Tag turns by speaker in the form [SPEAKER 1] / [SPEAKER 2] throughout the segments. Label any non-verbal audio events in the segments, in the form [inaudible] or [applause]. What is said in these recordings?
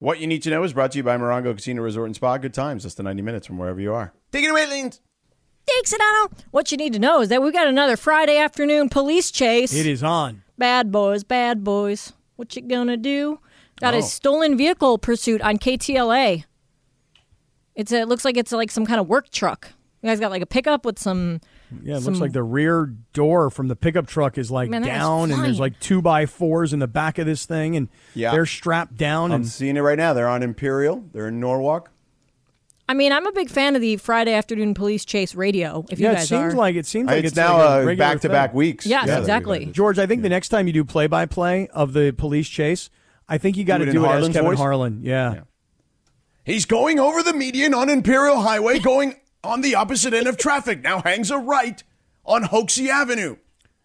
[SPEAKER 1] What you need to know is brought to you by Morongo Casino Resort and Spa. Good times, less than 90 minutes from wherever you are. Take it away, Leans.
[SPEAKER 2] Thanks, Sedano. What you need to know is that we've got another Friday afternoon police chase.
[SPEAKER 3] It is on.
[SPEAKER 2] Bad boys, bad boys. What you gonna do? Got
[SPEAKER 1] Oh.
[SPEAKER 2] a stolen vehicle pursuit on KTLA. It's a, it looks like it's like some kind of work truck. You guys got like a pickup with some.
[SPEAKER 3] Yeah, it
[SPEAKER 2] some-
[SPEAKER 3] looks like the rear door from the pickup truck is like
[SPEAKER 2] Man, that guy's
[SPEAKER 3] down, and there's
[SPEAKER 2] flying.
[SPEAKER 3] like two by fours in the back of this thing, and
[SPEAKER 1] Yeah.
[SPEAKER 3] they're strapped down.
[SPEAKER 1] I'm
[SPEAKER 3] And
[SPEAKER 1] seeing it right now. They're on Imperial. They're in Norwalk.
[SPEAKER 2] I mean, I'm a big fan of the Friday afternoon police chase radio. If
[SPEAKER 3] yeah,
[SPEAKER 2] you
[SPEAKER 3] it
[SPEAKER 2] guys
[SPEAKER 3] seems
[SPEAKER 2] are.
[SPEAKER 3] like it seems like
[SPEAKER 1] it's,
[SPEAKER 3] it's,
[SPEAKER 1] now
[SPEAKER 3] like a
[SPEAKER 1] uh,
[SPEAKER 3] regular
[SPEAKER 1] back-to-back
[SPEAKER 3] thing.
[SPEAKER 1] weeks.
[SPEAKER 2] Yes,
[SPEAKER 1] that we've
[SPEAKER 2] exactly.
[SPEAKER 1] had this.
[SPEAKER 3] George, I think the next time you do play by play of the police chase, I think you got to
[SPEAKER 1] Do it
[SPEAKER 3] do it, as
[SPEAKER 1] Harlan's
[SPEAKER 3] Kevin
[SPEAKER 1] voice?
[SPEAKER 3] Harlan. Yeah.
[SPEAKER 1] Yeah. He's going over the median on Imperial Highway, [laughs] going on the opposite end of traffic. Now hangs a right on Hoxie Avenue.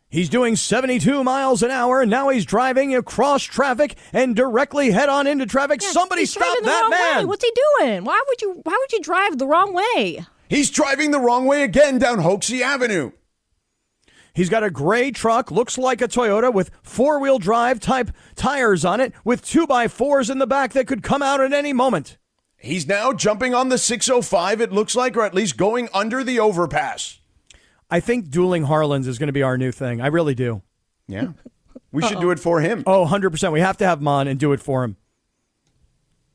[SPEAKER 3] He's doing 72 miles an hour, and now he's driving across traffic and directly head on into traffic.
[SPEAKER 2] Yeah,
[SPEAKER 3] Somebody
[SPEAKER 2] he's
[SPEAKER 3] stop
[SPEAKER 2] the
[SPEAKER 3] that
[SPEAKER 2] wrong
[SPEAKER 3] man!
[SPEAKER 2] Way. What's he doing? Why would you? Why would you drive the wrong way?
[SPEAKER 1] He's driving the wrong way again down Hoxie Avenue.
[SPEAKER 3] He's got a gray truck, looks like a Toyota with four wheel drive type tires on it, with two by fours in the back that could come out at any moment.
[SPEAKER 1] He's now jumping on the 605, it looks like, or at least going under the overpass.
[SPEAKER 3] I think dueling Harlan's is going to be our new thing. I really do.
[SPEAKER 1] Yeah. We should do it for him.
[SPEAKER 3] Oh, 100%. We have to have Mon and do it for him.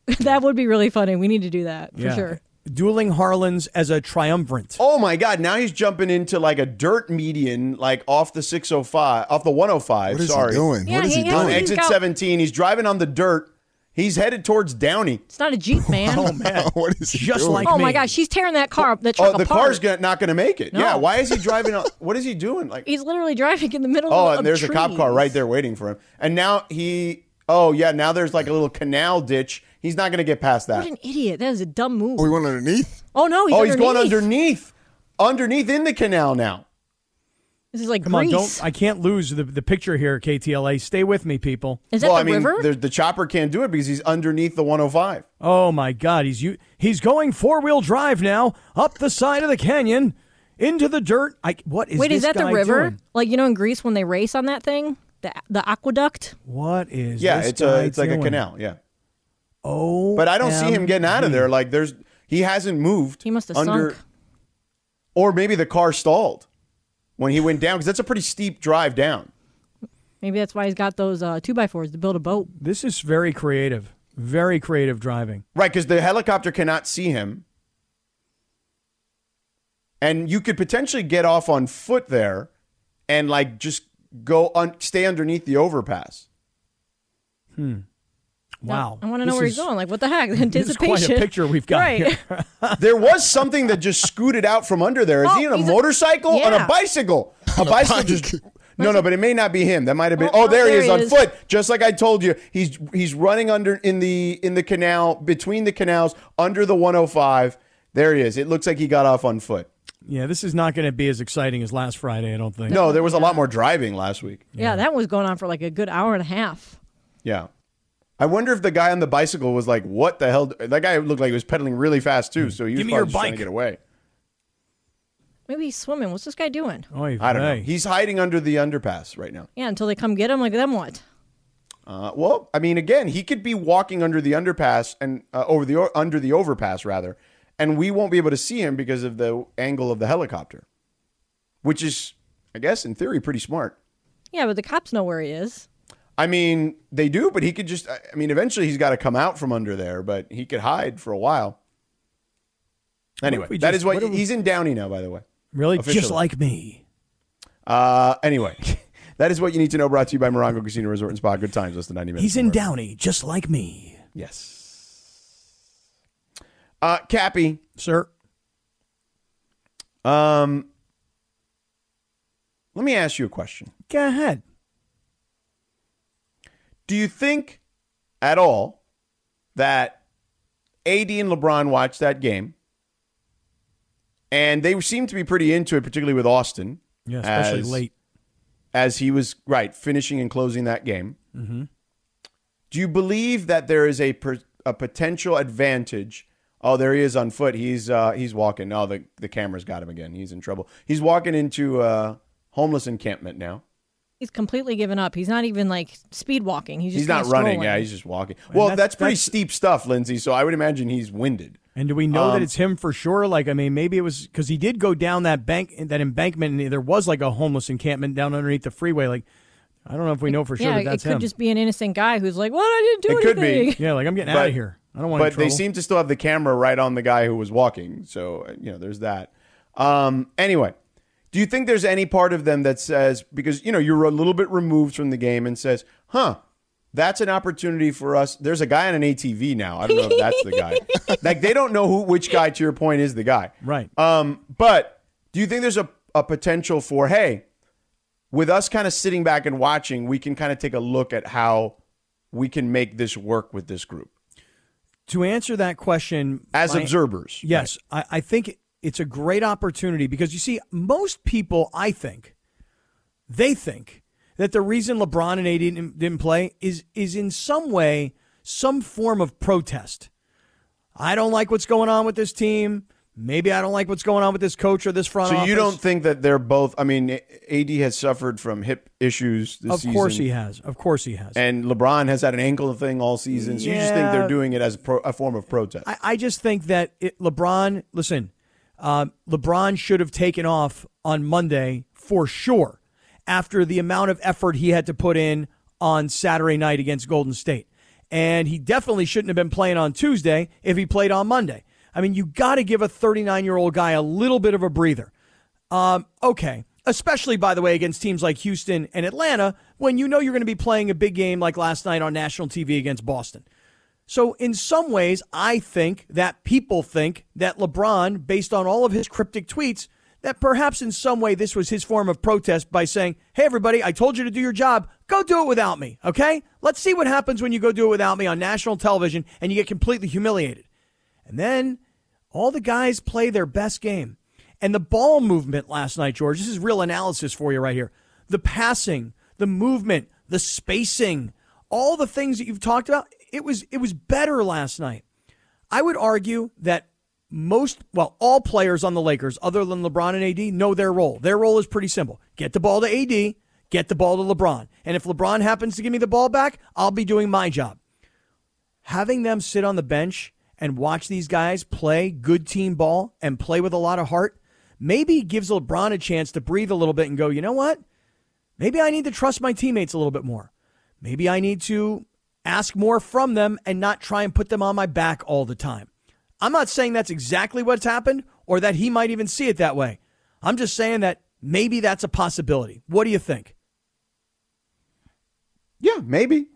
[SPEAKER 3] [laughs]
[SPEAKER 2] that would be really funny. We need to do that for
[SPEAKER 3] Yeah.
[SPEAKER 2] sure.
[SPEAKER 3] Dueling Harlan's as a triumvirate.
[SPEAKER 1] Oh my God! Now he's jumping into like a dirt median, like off the 605, off the 105.
[SPEAKER 4] What is
[SPEAKER 1] sorry,
[SPEAKER 4] he doing?
[SPEAKER 2] Yeah,
[SPEAKER 4] what is he,
[SPEAKER 2] he-
[SPEAKER 1] on
[SPEAKER 4] doing?
[SPEAKER 2] He's
[SPEAKER 1] exit
[SPEAKER 2] got-
[SPEAKER 1] 17. He's driving on the dirt. He's headed towards Downey.
[SPEAKER 2] It's not a jeep, [laughs] man.
[SPEAKER 3] Oh, man. [laughs]
[SPEAKER 4] what is he
[SPEAKER 3] Just
[SPEAKER 4] doing?
[SPEAKER 3] like
[SPEAKER 2] Oh
[SPEAKER 3] me.
[SPEAKER 2] my gosh, she's tearing that car, that oh, truck
[SPEAKER 1] Oh, the
[SPEAKER 2] apart.
[SPEAKER 1] car's gonna, not going to make it.
[SPEAKER 2] No.
[SPEAKER 1] Yeah. Why is he driving? on, [laughs] what is he doing? Like,
[SPEAKER 2] He's literally driving in the middle.
[SPEAKER 1] Oh,
[SPEAKER 2] of Oh,
[SPEAKER 1] and there's a cop car right there waiting for him. And now he. Oh yeah. Now there's like a little canal ditch. He's not going to get past that.
[SPEAKER 2] What an idiot! That is a dumb move.
[SPEAKER 4] Oh, he went underneath?
[SPEAKER 2] Oh no, he's
[SPEAKER 1] oh, he's going
[SPEAKER 2] underneath.
[SPEAKER 1] underneath, underneath in the canal now.
[SPEAKER 2] This is like
[SPEAKER 3] Come on,
[SPEAKER 2] Greece.
[SPEAKER 3] don't. I can't lose the, the picture here, KTLA. Stay with me, people.
[SPEAKER 2] is that
[SPEAKER 1] well,
[SPEAKER 2] the
[SPEAKER 1] I mean,
[SPEAKER 2] river?
[SPEAKER 1] the, the chopper can't do it because he's underneath the 105.
[SPEAKER 3] Oh my God, he's you. He's going four wheel drive now up the side of the canyon into the dirt. I what is
[SPEAKER 2] Wait,
[SPEAKER 3] this
[SPEAKER 2] is that the river?
[SPEAKER 3] doing?
[SPEAKER 2] Like you know in Grease when they race on that thing, the the aqueduct.
[SPEAKER 3] What is?
[SPEAKER 1] Yeah,
[SPEAKER 3] this
[SPEAKER 1] it's
[SPEAKER 3] guy
[SPEAKER 1] a it's like a canal. Yeah.
[SPEAKER 3] Oh,
[SPEAKER 1] But I don't see him getting out of there. Like there's he hasn't moved.
[SPEAKER 2] He must have
[SPEAKER 1] under,
[SPEAKER 2] sunk.
[SPEAKER 1] Or maybe the car stalled when he went down because that's a pretty steep drive down.
[SPEAKER 2] Maybe that's why he's got those uh, two by fours to build a boat.
[SPEAKER 3] This is very creative. Very creative driving.
[SPEAKER 1] Right, because the helicopter cannot see him. And you could potentially get off on foot there and like just go on stay underneath the overpass.
[SPEAKER 3] Wow.
[SPEAKER 2] I want to know
[SPEAKER 3] This
[SPEAKER 2] where he's going. Like what the heck? [laughs]
[SPEAKER 3] This is
[SPEAKER 2] Anticipation.
[SPEAKER 3] quite a picture we've got
[SPEAKER 2] Right.
[SPEAKER 3] here. [laughs] [laughs]
[SPEAKER 1] There was something that just scooted out from under there. Is
[SPEAKER 2] Oh,
[SPEAKER 1] he on a
[SPEAKER 2] he's a-
[SPEAKER 1] motorcycle? On a
[SPEAKER 2] yeah.
[SPEAKER 1] bicycle? A bicycle just No, no, but it may not be him. That might have been.
[SPEAKER 2] Oh,
[SPEAKER 1] Oh, there,
[SPEAKER 2] oh,
[SPEAKER 1] he is,
[SPEAKER 2] he
[SPEAKER 1] on
[SPEAKER 2] is.
[SPEAKER 1] foot. Just like I told you, he's he's running under in the in the canal between the canals under the 105. There he is. It looks like he got off on foot.
[SPEAKER 3] Yeah, this is not going to be as exciting as last Friday. I don't think.
[SPEAKER 1] No, there was a lot more driving last week.
[SPEAKER 2] yeah, that was going on for like a good hour and a half.
[SPEAKER 1] Yeah. I wonder if the guy on the bicycle was like, "What the hell?" That guy looked like he was pedaling really fast too. So he was
[SPEAKER 3] Give me
[SPEAKER 1] probably
[SPEAKER 3] your
[SPEAKER 1] just trying to get away.
[SPEAKER 2] Maybe he's swimming. What's this guy doing?
[SPEAKER 3] Oy
[SPEAKER 1] I don't know.
[SPEAKER 3] vey.
[SPEAKER 1] He's hiding under the underpass right now.
[SPEAKER 2] Yeah, until they come get him. Like then what?
[SPEAKER 1] Uh, well, I mean, again, he could be walking under the underpass and uh, over the o- under the overpass rather, and we won't be able to see him because of the angle of the helicopter, which is, I guess, in theory, pretty smart.
[SPEAKER 2] Yeah, but the cops know where he is.
[SPEAKER 1] I mean, they do, but he could just. I mean, eventually he's got to come out from under there, but he could hide for a while. Anyway, that
[SPEAKER 3] just-
[SPEAKER 1] is what,
[SPEAKER 3] what we-
[SPEAKER 1] he's in Downey now. By the way,
[SPEAKER 3] Really, just like me.
[SPEAKER 1] uh, anyway, [laughs] that is what you need to know. Brought to you by Morongo Casino Resort and Spa. Good times, less than ninety minutes.
[SPEAKER 3] He's in Downey, just like me,
[SPEAKER 1] Yes. Uh, Cappy,
[SPEAKER 3] sir.
[SPEAKER 1] um, let me ask you a question.
[SPEAKER 3] Go ahead.
[SPEAKER 1] Do you think at all that AD and LeBron watched that game and they seemed to be pretty into it, particularly with Austin?
[SPEAKER 3] Yeah, especially
[SPEAKER 1] as-
[SPEAKER 3] late.
[SPEAKER 1] As he was, right, finishing and closing that game. Do you believe that there is a, per, a potential advantage? Oh, there he is on foot. He's uh, he's walking. Oh, the, the camera's got him again. He's in trouble. He's walking into a homeless encampment now.
[SPEAKER 2] He's completely given up. He's not even like speed walking. He's just
[SPEAKER 1] He's not running.
[SPEAKER 2] strolling.
[SPEAKER 1] Yeah, he's just walking. Well,
[SPEAKER 3] that's-
[SPEAKER 1] that's, pretty
[SPEAKER 3] that's-
[SPEAKER 1] steep stuff, Lindsay. So I would imagine he's winded.
[SPEAKER 3] And do we know that
[SPEAKER 1] Um,
[SPEAKER 3] it's him for sure? Like, I mean, maybe it was because he did go down that bank, that embankment, and there was like a homeless encampment down underneath the freeway. Like, I don't know if we know for sure
[SPEAKER 2] yeah,
[SPEAKER 3] that
[SPEAKER 2] it
[SPEAKER 3] that's
[SPEAKER 2] could
[SPEAKER 3] him.
[SPEAKER 2] just be an innocent guy who's like, "What? I didn't do
[SPEAKER 1] It could be.
[SPEAKER 3] yeah, like I'm getting
[SPEAKER 1] But-
[SPEAKER 3] out of here. I don't want. To.
[SPEAKER 1] But they seem to still have the camera right on the guy who was walking. So, uh, you know, there's that. Um, anyway, do you think there's any part of them that says, because, you know, you're a little bit removed from the game and says, huh, that's an opportunity for us. There's a guy on an ATV now. I don't know if that's the guy. [laughs] like, they don't know who, which guy, to your point, is the guy.
[SPEAKER 3] right.
[SPEAKER 1] Um, but do you think there's a, a potential for, hey, with us kind of sitting back and watching, we can kind of take a look at how we can make this work with this group
[SPEAKER 3] to answer that question,
[SPEAKER 1] as
[SPEAKER 3] my-
[SPEAKER 1] observers?
[SPEAKER 3] Yes, I, I think it's a great opportunity because you see, most people, I think, they think that the reason LeBron and AD didn't, didn't play is is in some way some form of protest. I don't like what's going on with this team. Maybe I don't like what's going on with this coach or this front
[SPEAKER 1] So
[SPEAKER 3] office.
[SPEAKER 1] you don't think that they're both? I mean, AD has suffered from hip issues this
[SPEAKER 3] Of
[SPEAKER 1] season.
[SPEAKER 3] course he has. Of course he has.
[SPEAKER 1] And LeBron has had an ankle thing all season. So you just think they're doing it as a, pro, a form of protest?
[SPEAKER 3] I, I just think that it, LeBron, listen, uh, LeBron should have taken off on Monday for sure after the amount of effort he had to put in on Saturday night against Golden State. And he definitely shouldn't have been playing on Tuesday if he played on Monday. I mean, you got to give a 39 year old guy a little bit of a breather. Um, okay. Especially, by the way, against teams like Houston and Atlanta, when you know you're going to be playing a big game like last night on national TV against Boston. So, in some ways, I think that people think that LeBron, based on all of his cryptic tweets, that perhaps in some way this was his form of protest by saying, Hey, everybody, I told you to do your job. Go do it without me. Okay? Let's see what happens when you go do it without me on national television and you get completely humiliated. And then all the guys play their best game. And the ball movement last night, George, this is real analysis for you right here. The passing, the movement, the spacing, all the things that you've talked about, it was it was better last night. I would argue that most, well, all players on the Lakers, other than LeBron and AD, know their role. Their role is pretty simple get the ball to AD, get the ball to LeBron. And if LeBron happens to give me the ball back, I'll be doing my job. Having them sit on the bench and watch these guys play good team ball and play with a lot of heart maybe gives LeBron a chance to breathe a little bit and go, you know what? Maybe I need to trust my teammates a little bit more. Maybe I need to ask more from them and not try and put them on my back all the time. I'm not saying that's exactly what's happened or that he might even see it that way. I'm just saying that maybe that's a possibility. What do you think?
[SPEAKER 1] yeah, maybe.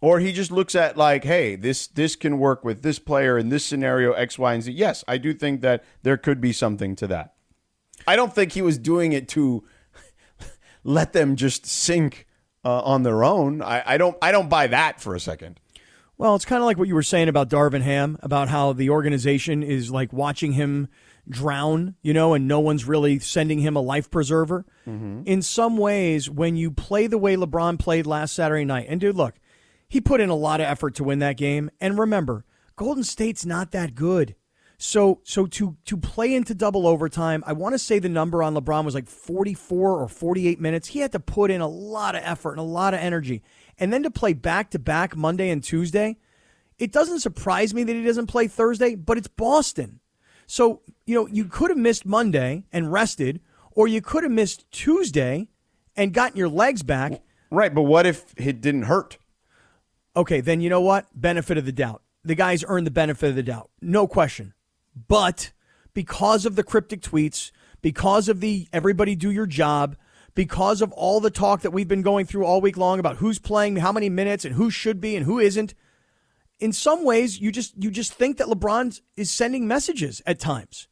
[SPEAKER 1] Or he just looks at like, hey, this this can work with this player in this scenario X, Y, and Z. Yes, I do think that there could be something to that. I don't think he was doing it to [laughs] let them just sink uh, on their own. I, I don't I don't buy that for a second.
[SPEAKER 3] Well, it's kind of like what you were saying about Darvin Ham, about how the organization is like watching him drown, you know, and no one's really sending him a life preserver. In some ways, when you play the way LeBron played last Saturday night, and dude, look, he put in a lot of effort to win that game. And remember, Golden State's not that good. So so to to play into double overtime, I want to say the number on LeBron was like 44 or 48 minutes. He had to put in a lot of effort and a lot of energy. And then to play back to back Monday and Tuesday, it doesn't surprise me that he doesn't play Thursday, but it's Boston. So, you know, you could have missed Monday and rested, or you could have missed Tuesday and gotten your legs back.
[SPEAKER 1] Right, but what if it didn't hurt?
[SPEAKER 3] Okay, then you know what? Benefit of the doubt. The guys earned the benefit of the doubt. No question. But because of the cryptic tweets, because of the everybody do your job, because of all the talk that we've been going through all week long about who's playing how many minutes and who should be and who isn't, in some ways you just you just think that LeBron is sending messages at times.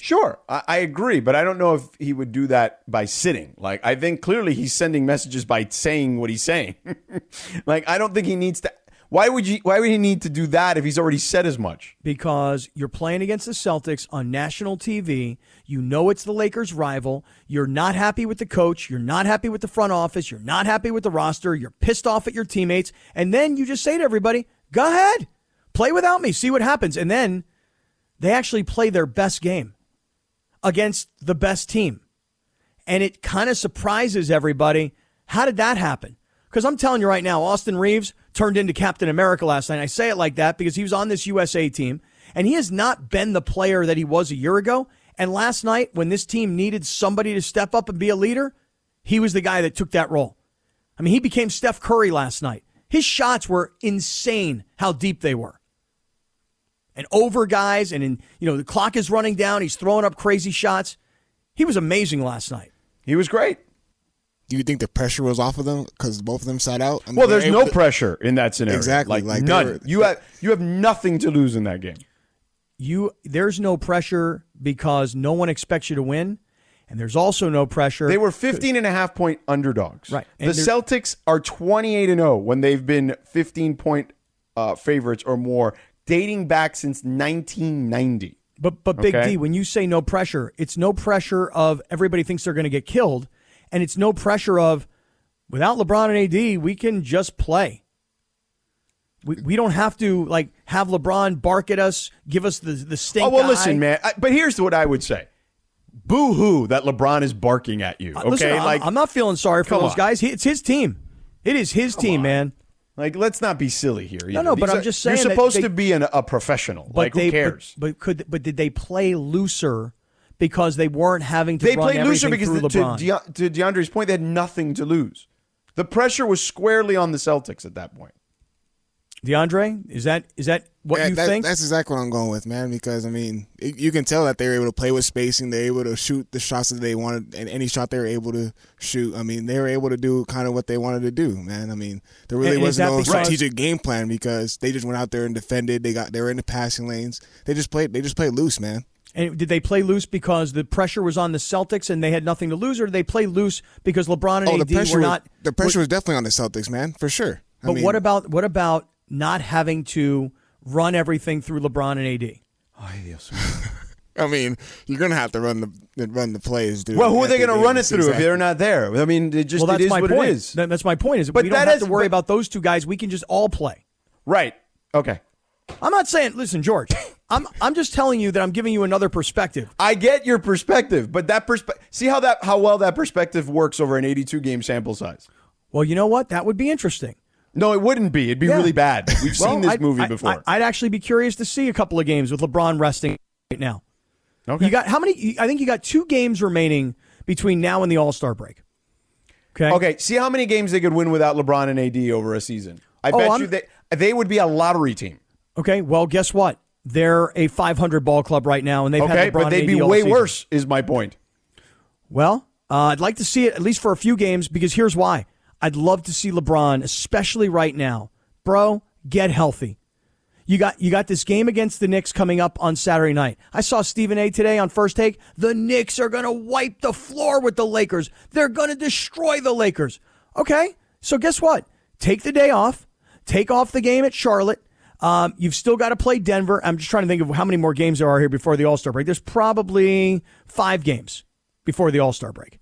[SPEAKER 1] Sure, I, I agree, but I don't know if he would do that by sitting. Like, I think clearly he's sending messages by saying what he's saying. [laughs] like, I don't think he needs to. Why would you? Why would he need to do that if he's already said as much?
[SPEAKER 3] because you're playing against the Celtics on national TV. You know it's the Lakers' rival. You're not happy with the coach. You're not happy with the front office. You're not happy with the roster. You're pissed off at your teammates. And then you just say to everybody, go ahead, play without me, see what happens. And then they actually play their best game against the best team. And it kind of surprises everybody. How did that happen? Because I'm telling you right now, Austin Reaves turned into Captain America last night. I say it like that because he was on this USA team and he has not been the player that he was a year ago. And last night, when this team needed somebody to step up and be a leader, he was the guy that took that role. I mean, he became Steph Curry last night. His shots were insane how deep they were. And over guys, and in, you know, the clock is running down. He's throwing up crazy shots. He was amazing last night.
[SPEAKER 1] He was great.
[SPEAKER 4] Do you think the pressure was off of them because both of them sat out? I mean,
[SPEAKER 1] Well, there's no
[SPEAKER 4] to-
[SPEAKER 1] pressure in that scenario.
[SPEAKER 4] Exactly,
[SPEAKER 1] Like,
[SPEAKER 4] like,
[SPEAKER 1] none.
[SPEAKER 4] were-
[SPEAKER 1] you have you have nothing to lose in that game.
[SPEAKER 3] You there's no pressure because no one expects you to win, and there's also no pressure.
[SPEAKER 1] They were 15 and a half point underdogs.
[SPEAKER 3] Right.
[SPEAKER 1] The
[SPEAKER 3] And they're-
[SPEAKER 1] Celtics are 28 and 0 when they've been 15 point uh, favorites or more dating back since 1990.
[SPEAKER 3] But but Big
[SPEAKER 1] Okay.
[SPEAKER 3] D, when you say no pressure, it's no pressure of everybody thinks they're going to get killed, and it's no pressure of without LeBron and AD, we can just play. We, we don't have to like have LeBron bark at us, give us the the stink.
[SPEAKER 1] Oh well,
[SPEAKER 3] eye.
[SPEAKER 1] listen, man. I, but here's what I would say: Boo hoo that LeBron is barking at you.
[SPEAKER 3] Uh,
[SPEAKER 1] Okay,
[SPEAKER 3] listen, I'm-
[SPEAKER 1] like
[SPEAKER 3] I'm, not feeling sorry for those
[SPEAKER 1] on.
[SPEAKER 3] guys. He, it's his team. It is his team, man.
[SPEAKER 1] like let's not be silly here. either.
[SPEAKER 3] no, but
[SPEAKER 1] These
[SPEAKER 3] I'm just saying you're
[SPEAKER 1] supposed
[SPEAKER 3] they-
[SPEAKER 1] to be an, a professional.
[SPEAKER 3] But
[SPEAKER 1] like
[SPEAKER 3] they,
[SPEAKER 1] who
[SPEAKER 3] but-
[SPEAKER 1] cares?
[SPEAKER 3] But, could but did they play looser because they weren't having to
[SPEAKER 1] they
[SPEAKER 3] run
[SPEAKER 1] played looser
[SPEAKER 3] everything
[SPEAKER 1] because the, to, De, to DeAndre's point, they had nothing to lose. The pressure was squarely on the Celtics at that point.
[SPEAKER 3] DeAndre, is that is that what
[SPEAKER 4] Yeah,
[SPEAKER 3] you
[SPEAKER 4] that-
[SPEAKER 3] think?
[SPEAKER 4] That's exactly what I'm going with, man. Because I mean, it, you can tell that they were able to play with spacing. They're able to shoot the shots that they wanted, and any shot they were able to shoot. I mean, they were able to do kind of what they wanted to do, man. I mean, there really
[SPEAKER 3] And
[SPEAKER 4] wasn't
[SPEAKER 3] that
[SPEAKER 4] no
[SPEAKER 3] because-
[SPEAKER 4] strategic game plan because they just went out there and defended. They got they were in the passing lanes. They just played. They just played loose, man.
[SPEAKER 3] And did they play loose because the pressure was on the Celtics and they had nothing to lose, or did they play loose because LeBron and
[SPEAKER 4] Oh, the
[SPEAKER 3] AD
[SPEAKER 4] pressure
[SPEAKER 3] were
[SPEAKER 4] was,
[SPEAKER 3] not?
[SPEAKER 4] the pressure was definitely on the Celtics, man, for sure. I
[SPEAKER 3] but
[SPEAKER 4] mean,
[SPEAKER 3] what about what about not having to run everything through LeBron and oh, AD? [laughs]
[SPEAKER 4] I mean, you're gonna have to run the run the plays, dude.
[SPEAKER 1] Well, who are they going to run it
[SPEAKER 4] games,
[SPEAKER 1] through if they're not there? I mean, it just
[SPEAKER 3] Well, that's
[SPEAKER 1] it is
[SPEAKER 3] my
[SPEAKER 1] what
[SPEAKER 3] point.
[SPEAKER 1] it is.
[SPEAKER 3] That's my point. Is
[SPEAKER 1] But
[SPEAKER 3] we don't
[SPEAKER 1] that
[SPEAKER 3] have
[SPEAKER 1] is-
[SPEAKER 3] to worry
[SPEAKER 1] but-
[SPEAKER 3] about those two guys. We can just all play.
[SPEAKER 1] right. Okay.
[SPEAKER 3] I'm not saying. Listen, George. I'm I'm just telling you that I'm giving you another perspective.
[SPEAKER 1] I get your perspective, but that perspective. See how that how well that perspective works over an 82 game sample size.
[SPEAKER 3] Well, you know what? That would be interesting.
[SPEAKER 1] No, it wouldn't be. It'd be
[SPEAKER 3] Yeah.
[SPEAKER 1] really bad. We've
[SPEAKER 3] Well,
[SPEAKER 1] seen this
[SPEAKER 3] I'd-
[SPEAKER 1] movie before.
[SPEAKER 3] I, would actually be curious to see a couple of games with LeBron resting right now.
[SPEAKER 1] okay.
[SPEAKER 3] You got how many? I think you got two games remaining between now and the All Star break. Okay.
[SPEAKER 1] okay. See how many games they could win without LeBron and AD over a season. I
[SPEAKER 3] Oh,
[SPEAKER 1] bet
[SPEAKER 3] I'm-
[SPEAKER 1] you they they would be a lottery team.
[SPEAKER 3] Okay. Well, guess what? They're a 500 ball club right now, and they've
[SPEAKER 1] Okay,
[SPEAKER 3] had LeBron
[SPEAKER 1] but they'd be way
[SPEAKER 3] season.
[SPEAKER 1] worse. Is my point.
[SPEAKER 3] Well, uh, I'd like to see it at least for a few games because here's why. I'd love to see LeBron, especially right now. Bro, get healthy. You got you got this game against the Knicks coming up on Saturday night. I saw Stephen A today on First Take. The Knicks are going to wipe the floor with the Lakers. They're going to destroy the Lakers. Okay, so guess what? Take the day off. Take off the game at Charlotte. Um, you've still got to play Denver. I'm just trying to think of how many more games there are here before the All Star break. There's probably five games before the All Star break.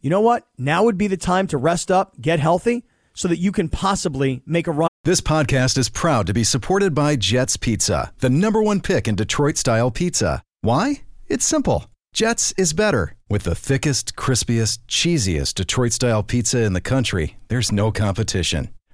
[SPEAKER 3] You know what? Now would be the time to rest up, get healthy, so that you can possibly make a run.
[SPEAKER 5] This podcast is proud to be supported by Jets Pizza, the number one pick in Detroit style pizza. Why? It's simple. Jets is better. With the thickest, crispiest, cheesiest Detroit style pizza in the country, there's no competition.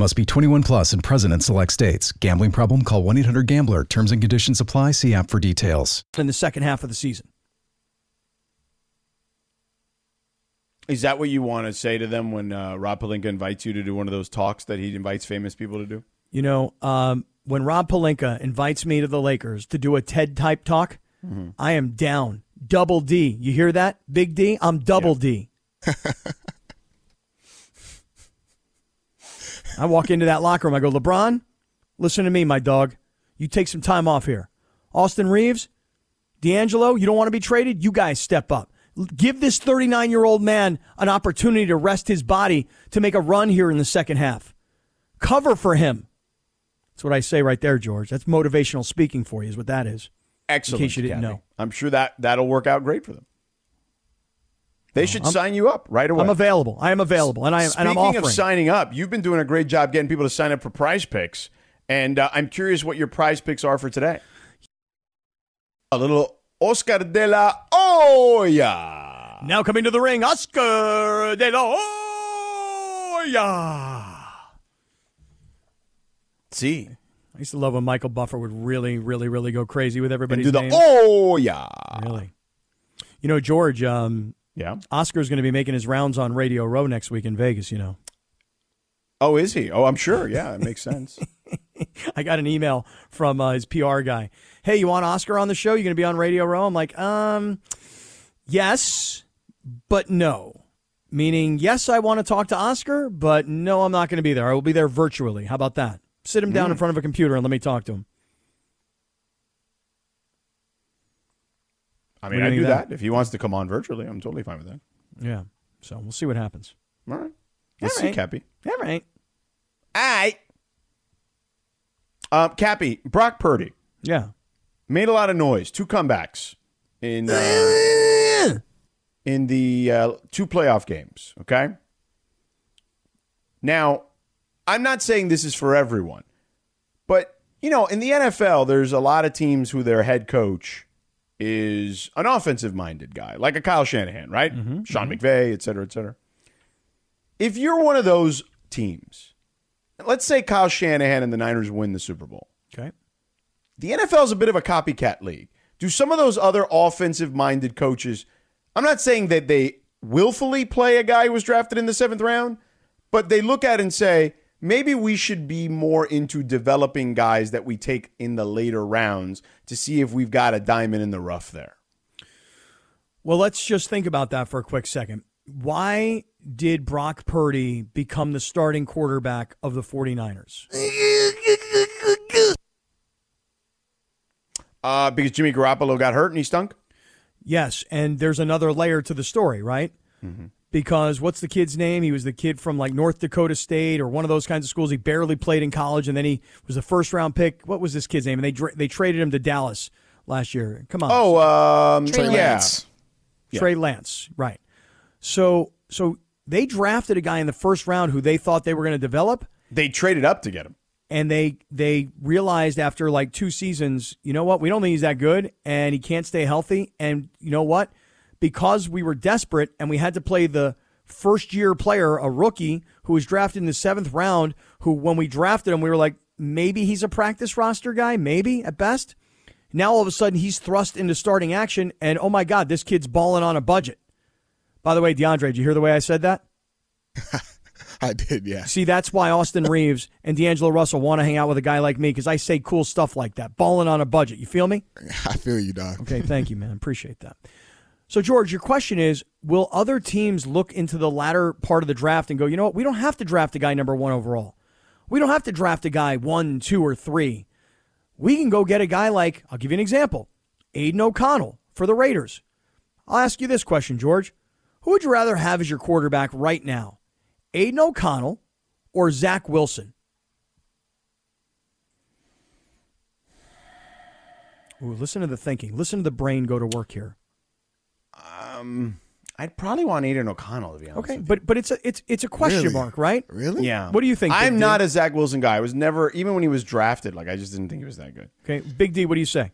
[SPEAKER 5] Must be 21 plus and present in select states. Gambling problem? Call 1 800 Gambler. Terms and conditions apply. See app for details.
[SPEAKER 3] in the second half of the season.
[SPEAKER 1] Is that what you want to say to them when uh, Rob Pelinka invites you to do one of those talks that he invites famous people to do?
[SPEAKER 3] You know, um, when Rob Pelinka invites me to the Lakers to do a TED type talk, I am down. Double D. You hear that? Big D? I'm double D. [laughs] I walk into that locker room. I go, LeBron, listen to me, my dog. You take some time off here. Austin Reaves, D'Angelo, you don't want to be traded? You guys step up. Give this 39 year old man an opportunity to rest his body to make a run here in the second half. Cover for him. That's what I say right there, George. That's motivational speaking for you, is what that is.
[SPEAKER 1] Excellent.
[SPEAKER 3] In case you didn't
[SPEAKER 1] Kathy.
[SPEAKER 3] know.
[SPEAKER 1] I'm sure that that'll work out great for them. They should sign you up right away.
[SPEAKER 3] I'm available. I am available, and I am, and I'm
[SPEAKER 1] Speaking
[SPEAKER 3] offering.
[SPEAKER 1] of signing up, you've been doing a great job getting people to sign up for Prize Picks, and uh, I'm curious what your Prize Picks are for today. A little Oscar de la Hoya.
[SPEAKER 3] now coming to the ring, Oscar de la Hoya.
[SPEAKER 1] See,
[SPEAKER 3] I used to love when Michael Buffer would really, really, really go crazy with everybody.
[SPEAKER 1] do the
[SPEAKER 3] names.
[SPEAKER 1] Hoya.
[SPEAKER 3] Really. You know, George, um,
[SPEAKER 1] Yeah.
[SPEAKER 3] Oscar's going to be making his rounds on Radio Row next week in Vegas, you know.
[SPEAKER 1] Oh, is he? Oh, I'm sure. Yeah, it makes sense. [laughs]
[SPEAKER 3] I got an email from uh, his PR guy. Hey, you want Oscar on the show? You are going to be on Radio Row? I'm like, um, yes, but no. Meaning, yes, I want to talk to Oscar, but no, I'm not going to be there. I will be there virtually. How about that? Sit him down in front of a computer and let me talk to him.
[SPEAKER 1] I mean, I do that?
[SPEAKER 3] that?
[SPEAKER 1] if he wants to come on virtually. I'm totally fine with that.
[SPEAKER 3] Yeah. So we'll see what happens.
[SPEAKER 1] All right. Let's
[SPEAKER 3] All
[SPEAKER 1] see. Cappy.
[SPEAKER 3] All right.
[SPEAKER 1] All right. Uh, Cappy, Brock Purdy
[SPEAKER 3] Yeah.
[SPEAKER 1] made a lot of noise. Two comebacks in uh, [clears throat] in the uh, two playoff games. Okay. Now, I'm not saying this is for everyone, but you know, in the NFL, there's a lot of teams who their head coach is an offensive-minded guy, like a Kyle Shanahan, right? Mm-hmm, Sean mm-hmm. McVay, et cetera, et cetera. If you're one of those teams, let's say Kyle Shanahan and the Niners win the Super Bowl
[SPEAKER 3] Okay.
[SPEAKER 1] the NFL is a bit of a copycat league. Do some of those other offensive minded coaches, I'm not saying that they willfully play a guy who was drafted in the seventh round, but they look at it and say, maybe we should be more into developing guys that we take in the later rounds to see if we've got a diamond in the rough there.
[SPEAKER 3] Well, let's just think about that for a quick second. Why did Brock Purdy become the starting quarterback of the 49ers?
[SPEAKER 1] Uh, because Jimmy Garoppolo got hurt and he stunk?
[SPEAKER 3] Yes, and there's another layer to the story, right? Because what's the kid's name? He was the kid from like North Dakota State or one of those kinds of schools. He barely played in college, and then he was a first round pick. What was this kid's name? And they they traded him to Dallas last year. Come on,
[SPEAKER 1] Oh, um,
[SPEAKER 2] Trey
[SPEAKER 1] yeah.
[SPEAKER 4] Lance.
[SPEAKER 3] Trey Lance, right? So so they drafted a guy in the first round who they thought they were going to develop.
[SPEAKER 1] They traded up to get him.
[SPEAKER 3] and they they realized after like two seasons, you know what, we don't think he's that good, and he can't stay healthy. And you know what, because we were desperate and we had to play the first year player, a rookie who was drafted in the seventh round, who when we drafted him, we were like, maybe he's a practice roster guy, maybe at best. Now all of a sudden he's thrust into starting action, and oh my God, this kid's balling on a budget. By the way, DeAndre, did you hear the way I said that? [laughs]
[SPEAKER 4] I did, yeah.
[SPEAKER 3] See, that's why Austin Reaves and D'Angelo Russell want to hang out with a guy like me because I say cool stuff like that. Balling on a budget. You feel me? [laughs]
[SPEAKER 4] I feel you, dog.
[SPEAKER 3] Okay, thank you, man. Appreciate that. So, George, your question is Will other teams look into the latter part of the draft and go, you know what? We don't have to draft a guy number one overall. We don't have to draft a guy one, two, or three. We can go get a guy like, I'll give you an example Aidan O'Connell for the Raiders. I'll ask you this question, George. Who would you rather have as your quarterback right now? Aidan O'Connell or Zach Wilson? Ooh, listen to the thinking. Listen to the brain go to work here.
[SPEAKER 1] I'd probably want Aidan O'Connell, to be honest.
[SPEAKER 3] Okay,
[SPEAKER 1] with you.
[SPEAKER 3] but but it's a it's it's a question
[SPEAKER 4] Really?
[SPEAKER 3] mark, right?
[SPEAKER 4] Really?
[SPEAKER 1] Yeah.
[SPEAKER 3] What do you think,
[SPEAKER 1] I'm
[SPEAKER 3] Big D?
[SPEAKER 1] not a Zach Wilson guy. I was never, even when he was drafted, like I just didn't think he was that good.
[SPEAKER 3] Okay, Big D, what do you say?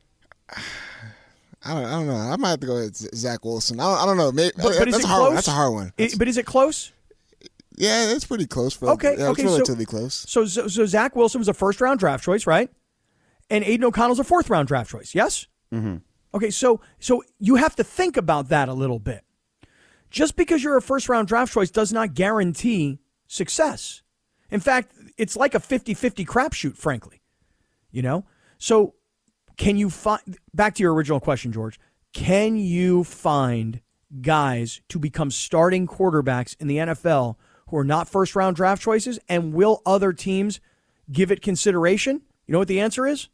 [SPEAKER 4] I don't, I don't know. I might have to go with Z- Zach Wilson. I don't, I don't know. Maybe,
[SPEAKER 3] But, but is
[SPEAKER 4] that's
[SPEAKER 3] it
[SPEAKER 4] a hard
[SPEAKER 3] close?
[SPEAKER 4] one. That's a hard one.
[SPEAKER 3] I- but is it close?
[SPEAKER 4] yeah, it's pretty close. For,
[SPEAKER 3] Okay,
[SPEAKER 4] yeah,
[SPEAKER 3] okay,
[SPEAKER 4] it's
[SPEAKER 3] so-
[SPEAKER 4] relatively close.
[SPEAKER 3] So, so so Zach Wilson was a first round draft choice, right? And Aidan O'Connell's a fourth round draft choice. Yes. Mm-hmm. Okay, so so you have to think about that a little bit. Just because you're a first round draft choice does not guarantee success. In fact, it's like a 50-50 crapshoot, frankly. You know? So Can you find back to your original question, George? Can you find guys to become starting quarterbacks in the NFL who are not first round draft choices? And will other teams give it consideration? You know what the answer is?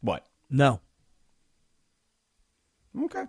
[SPEAKER 1] What?
[SPEAKER 3] No.
[SPEAKER 1] Okay.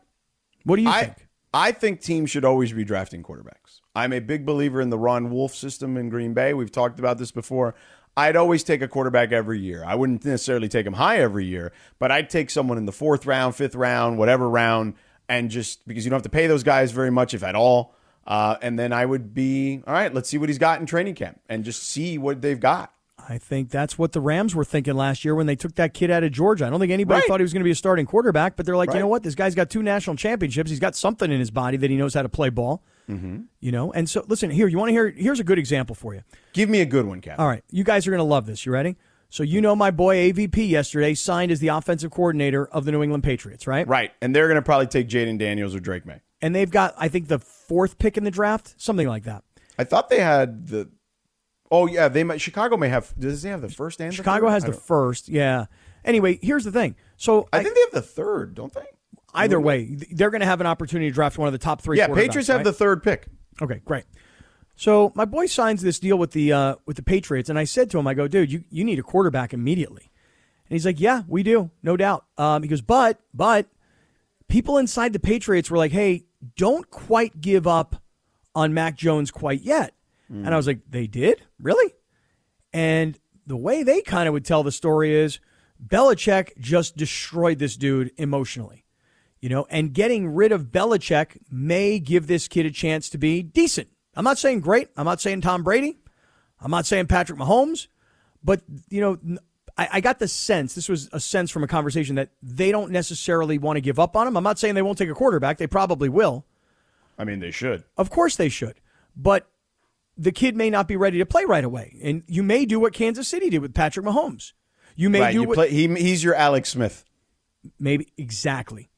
[SPEAKER 3] What do you
[SPEAKER 1] I,
[SPEAKER 3] think?
[SPEAKER 1] I think teams should always be drafting quarterbacks. I'm a big believer in the Ron Wolf system in Green Bay. We've talked about this before. I'd always take a quarterback every year. I wouldn't necessarily take him high every year, but I'd take someone in the fourth round, fifth round, whatever round, and just because you don't have to pay those guys very much, if at all. Uh, and then I would be all right. Let's see what he's got in training camp, and just see what they've got.
[SPEAKER 3] I think that's what the Rams were thinking last year when they took that kid out of Georgia. I don't think anybody
[SPEAKER 1] Right.
[SPEAKER 3] thought he was going to be a starting quarterback, but they're like, you know what? This guy's got two national championships. He's got something in his body that he knows how to play ball. Mm-hmm. You know, and so listen here. You want to hear? Here's a good example for you.
[SPEAKER 1] Give me a good one, Cap.
[SPEAKER 3] All right, you guys are going to love this. You ready? So you know my boy AVP yesterday signed as the offensive coordinator of the New England Patriots, right?
[SPEAKER 1] Right, and they're going to probably take Jayden Daniels or Drake Maye.
[SPEAKER 3] And they've got I think the fourth pick in the draft, something like that.
[SPEAKER 1] I thought they had the. Oh yeah, they might. Chicago may have. Does they have the first and the
[SPEAKER 3] Chicago
[SPEAKER 1] third?
[SPEAKER 3] has the first, yeah. Anyway, here's the thing. So
[SPEAKER 1] I think they have the third, don't they?
[SPEAKER 3] either way, they're going to have an opportunity to draft one of the top three.
[SPEAKER 1] Yeah, Patriots have
[SPEAKER 3] right?
[SPEAKER 1] the third pick.
[SPEAKER 3] Okay, great. So my boy signs this deal with the uh, with the Patriots, and I said to him, I go, dude, you, you need a quarterback immediately. And he's like, yeah, we do, no doubt. Um, he goes, but but people inside the Patriots were like, hey, don't quite give up on Mac Jones quite yet. And I was like, they did really? And the way they kind of would tell the story is Belichick just destroyed this dude emotionally. You know, and getting rid of Belichick may give this kid a chance to be decent. I'm not saying great. I'm not saying Tom Brady. I'm not saying Patrick Mahomes. But, you know, I got the sense, this was a sense from a conversation that they don't necessarily want to give up on him. I'm not saying they won't take a quarterback. They probably will.
[SPEAKER 1] I mean, they should.
[SPEAKER 3] Of course they should. But the kid may not be ready to play right away. And you may do what Kansas City did with Patrick Mahomes. You may
[SPEAKER 1] right,
[SPEAKER 3] do
[SPEAKER 1] you
[SPEAKER 3] what
[SPEAKER 1] play. He, he's your Alex Smith.
[SPEAKER 3] maybe exactly.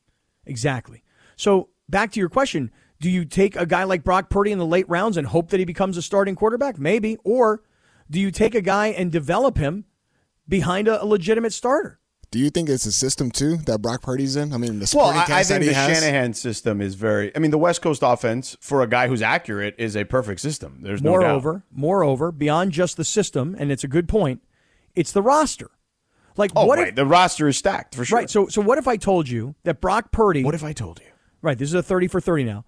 [SPEAKER 3] Exactly. So back to your question, do you take a guy like Brock Purdy in the late rounds and hope that he becomes a starting quarterback? Maybe. Or do you take a guy and develop him behind a, a legitimate starter?
[SPEAKER 4] Do you think it's a system too that Brock Purdy's in? I mean, the
[SPEAKER 1] Well, I, I think
[SPEAKER 4] that
[SPEAKER 1] the
[SPEAKER 4] has.
[SPEAKER 1] Shanahan system is very. I mean, the West Coast offense for a guy who's accurate is a perfect system. There's no doubt.
[SPEAKER 3] moreover, moreover, beyond just the system, and it's a good point, it's the roster. Like
[SPEAKER 1] Oh,
[SPEAKER 3] what
[SPEAKER 1] right.
[SPEAKER 3] if
[SPEAKER 1] the roster is stacked for sure.
[SPEAKER 3] Right. So so what if I told you that Brock Purdy
[SPEAKER 1] what if I told you?
[SPEAKER 3] Right, this is a 30 for 30 now.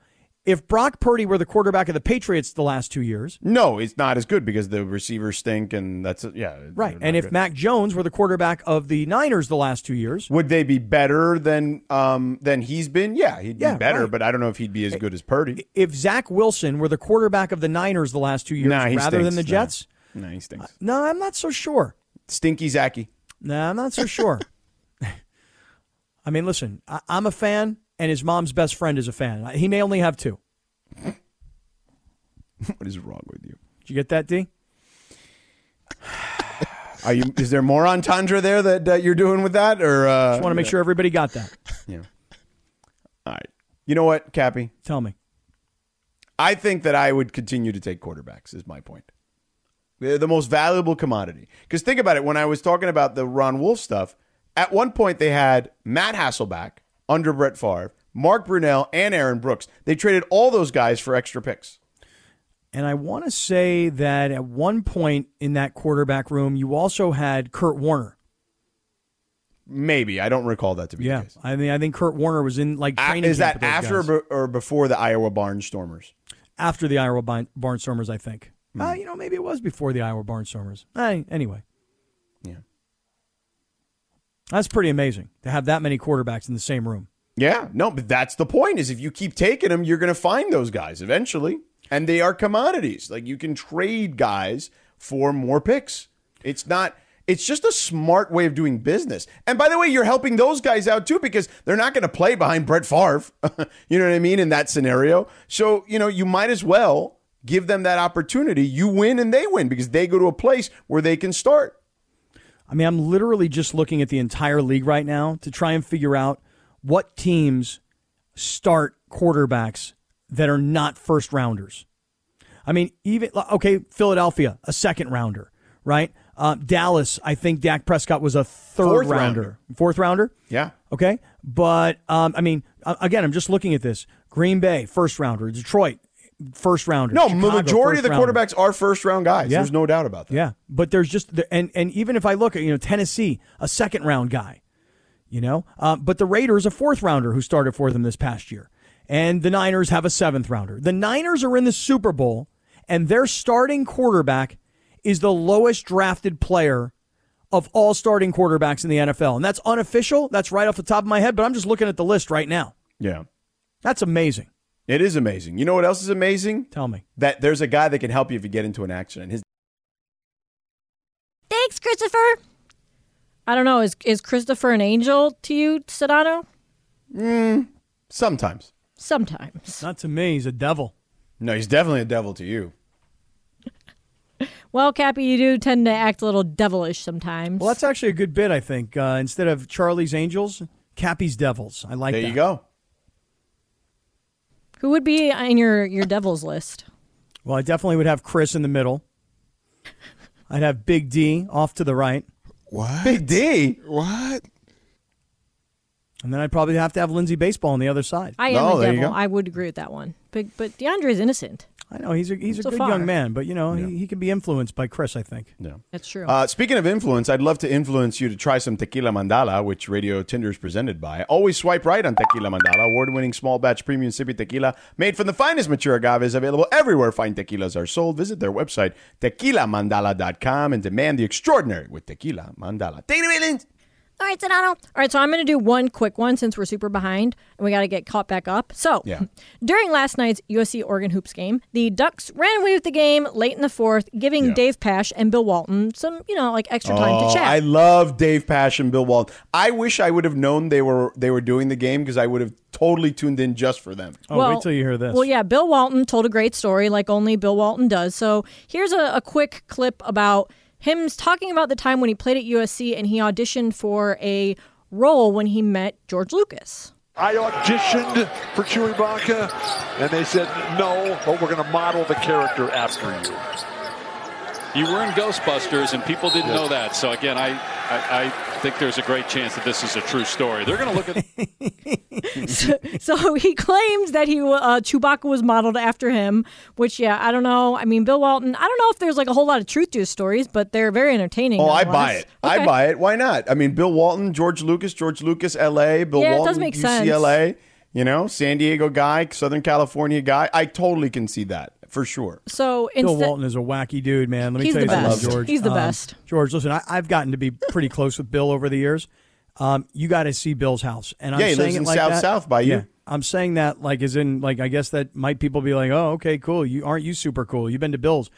[SPEAKER 3] If Brock Purdy were the quarterback of the Patriots the last 2 years,
[SPEAKER 1] No, it's not as good because the receivers stink, and that's yeah.
[SPEAKER 3] right. And if
[SPEAKER 1] good.
[SPEAKER 3] Mac Jones were the quarterback of the Niners the last 2 years,
[SPEAKER 1] would they be better than um than he's been? Yeah, he'd
[SPEAKER 3] Yeah,
[SPEAKER 1] be better,
[SPEAKER 3] right.
[SPEAKER 1] but I don't know if he'd be as good as Purdy.
[SPEAKER 3] if Zach Wilson were the quarterback of the Niners the last 2 years
[SPEAKER 1] Nah, he
[SPEAKER 3] rather than the Jets,
[SPEAKER 1] No, he stinks.
[SPEAKER 3] no, I'm not so sure.
[SPEAKER 1] Stinky Zacky.
[SPEAKER 3] No, I'm not so sure. [laughs] I mean, listen, I, I'm a fan, and his mom's best friend is a fan. He may only have two. [laughs]
[SPEAKER 1] What is wrong with you?
[SPEAKER 3] Did you get that, D? [sighs]
[SPEAKER 1] Are you? Is there more entendre there that uh, you're doing with that, or uh,
[SPEAKER 3] Just want to make sure everybody got that.
[SPEAKER 1] Yeah. All right. You know what, Cappy?
[SPEAKER 3] Tell me.
[SPEAKER 1] I think that I would continue to take quarterbacks. Is my point. They're the most valuable commodity. Because think about it. When I was talking about the Ron Wolf stuff, at one point they had Matt Hasselbeck under Brett Favre, Mark Brunell, and Aaron Brooks. They traded all those guys for extra picks.
[SPEAKER 3] And I want to say that at one point in that quarterback room, you also had Kurt Warner.
[SPEAKER 1] Maybe I don't recall that to be
[SPEAKER 3] Yeah,
[SPEAKER 1] the case.
[SPEAKER 3] I mean, I think Kurt Warner was in like training.
[SPEAKER 1] is that after or, be- or before the Iowa Barnstormers?
[SPEAKER 3] after the Iowa Barnstormers? I think.
[SPEAKER 1] Hmm.
[SPEAKER 3] Uh, you know, maybe it was before the Iowa Barnstormers. Uh, anyway. That's pretty amazing to have that many quarterbacks in the same room.
[SPEAKER 1] Yeah, no, but that's the point. Is if you keep taking them, you're going to find those guys eventually, and they are commodities. Like you can trade guys for more picks. It's not. It's just a smart way of doing business. And by the way, you're helping those guys out too because they're not going to play behind Brett Favre. [laughs] you know what I mean in that scenario. So you know you might as well give them that opportunity. You win and they win because they go to a place where they can start.
[SPEAKER 3] I mean, I'm literally just looking at the entire league right now to try and figure out what teams start quarterbacks that are not first rounders. I mean, even okay, Philadelphia, a second rounder, right? Uh, Dallas, I think Dak Prescott was a third
[SPEAKER 1] Fourth
[SPEAKER 3] rounder.
[SPEAKER 1] rounder.
[SPEAKER 3] Fourth rounder?
[SPEAKER 1] Yeah.
[SPEAKER 3] Okay. But, um, I mean, again, I'm just looking at this. Green Bay, first rounder. Detroit, first rounder.
[SPEAKER 1] No,
[SPEAKER 3] Chicago,
[SPEAKER 1] majority of the
[SPEAKER 3] rounder.
[SPEAKER 1] quarterbacks are first round guys.
[SPEAKER 3] Yeah.
[SPEAKER 1] There's no doubt about that.
[SPEAKER 3] Yeah, but there's just and and even if I look at you know Tennessee, a second round guy, you know, uh, but the Raiders a fourth rounder who started for them this past year, and the Niners have a seventh rounder. The Niners are in the Super Bowl, and their starting quarterback is the lowest drafted player of all starting quarterbacks in the NFL, and that's unofficial. That's right off the top of my head, but I'm just looking at the list right now.
[SPEAKER 1] Yeah.
[SPEAKER 3] That's amazing.
[SPEAKER 1] It is amazing. You know what else is amazing?
[SPEAKER 3] Tell me.
[SPEAKER 1] That there's a guy that can help you if you get into an accident. His
[SPEAKER 2] Thanks, Christopher. I don't know. Is is Christopher an angel to you, Sedano?
[SPEAKER 1] sometimes.
[SPEAKER 2] Sometimes.
[SPEAKER 3] Not to me. He's a devil.
[SPEAKER 1] No, he's definitely a devil to you. [laughs]
[SPEAKER 2] Well, Cappy, you do tend to act a little devilish sometimes.
[SPEAKER 3] Well, that's actually a good bit, I think. Uh, instead of Charlie's Angels, Cappy's Devils. I like that.
[SPEAKER 1] There
[SPEAKER 3] that.
[SPEAKER 1] you go.
[SPEAKER 2] Who would be in your your devils list?
[SPEAKER 3] Well, I definitely would have Chris in the middle. I'd have Big D off to the right.
[SPEAKER 4] What?
[SPEAKER 1] Big D.
[SPEAKER 4] What?
[SPEAKER 3] And then I'd probably have to have Lindsay Baseball on the other side.
[SPEAKER 2] I am
[SPEAKER 1] No,
[SPEAKER 2] a devil. I would agree with that one. But but DeAndre is innocent.
[SPEAKER 3] I know he's a he's a good
[SPEAKER 2] far.
[SPEAKER 3] young man, but you know he, he can be influenced by Chris. I think.
[SPEAKER 1] Yeah.
[SPEAKER 2] That's true.
[SPEAKER 1] Uh, speaking of influence, I'd love to influence you to try some Tequila Mandala, which Radio Tinder is presented by. Always swipe right on Tequila Mandala, award-winning small batch premium sippy tequila made from the finest mature agaves, available everywhere fine tequilas are sold. Visit their website tequilamandala.com and demand the extraordinary with Tequila Mandala. Take it away, Linz.
[SPEAKER 2] All right, Sedano. All right, so I'm going to do one quick one since we're super behind and we got to get caught back up. So,
[SPEAKER 1] Yeah. [laughs]
[SPEAKER 2] during last night's USC Oregon Hoops game, the Ducks ran away with the game late in the fourth, giving
[SPEAKER 1] Yeah.
[SPEAKER 2] Dave Pasch and Bill Walton some, you know, like extra time
[SPEAKER 1] Oh,
[SPEAKER 2] to chat.
[SPEAKER 1] I love Dave Pasch and Bill Walton. I wish I would have known they were they were doing the game because I would have totally tuned in just for them.
[SPEAKER 3] Oh, wait till you hear this.
[SPEAKER 2] Well, yeah, Bill Walton told a great story like only Bill Walton does. So here's a, a quick clip about him talking about the time when he played at USC and he auditioned for a role when he met George Lucas.
[SPEAKER 6] I auditioned for Chewbacca, and they said no, but we're going to model the character after you.
[SPEAKER 7] You were in Ghostbusters, and people didn't know that. So again, I, I, I think there's a great chance that this is a true story. They're going to look at [laughs]
[SPEAKER 2] So he claims that he uh, Chewbacca was modeled after him, which yeah, I don't know. I mean, Bill Walton. I don't know if there's like a whole lot of truth to his stories, but they're very entertaining.
[SPEAKER 1] Oh, I buy
[SPEAKER 2] nonetheless.
[SPEAKER 1] it. I buy it. Why not? I mean, Bill Walton, George Lucas, George Lucas, L.A., Bill
[SPEAKER 2] Yeah, it
[SPEAKER 1] Walton,
[SPEAKER 2] does make sense.
[SPEAKER 1] You know, San Diego guy, Southern California guy. I totally can see that for sure.
[SPEAKER 2] So
[SPEAKER 3] Bill
[SPEAKER 2] instead,
[SPEAKER 3] Walton is a wacky dude, man. Let me
[SPEAKER 2] He's
[SPEAKER 3] tell you
[SPEAKER 2] the
[SPEAKER 3] something,
[SPEAKER 2] best.
[SPEAKER 3] George.
[SPEAKER 2] He's the
[SPEAKER 3] Um,
[SPEAKER 2] best.
[SPEAKER 3] George, listen, I, I've gotten to be pretty close with Bill over the years. Um, you got to see Bill's house, and I'm
[SPEAKER 1] Yeah, he
[SPEAKER 3] saying
[SPEAKER 1] lives
[SPEAKER 3] it
[SPEAKER 1] in
[SPEAKER 3] like
[SPEAKER 1] South
[SPEAKER 3] that.
[SPEAKER 1] South by you.
[SPEAKER 3] Yeah, I'm saying that like as in like I guess that might people be like, oh, okay, cool. You aren't you super cool? You've been to Bill's.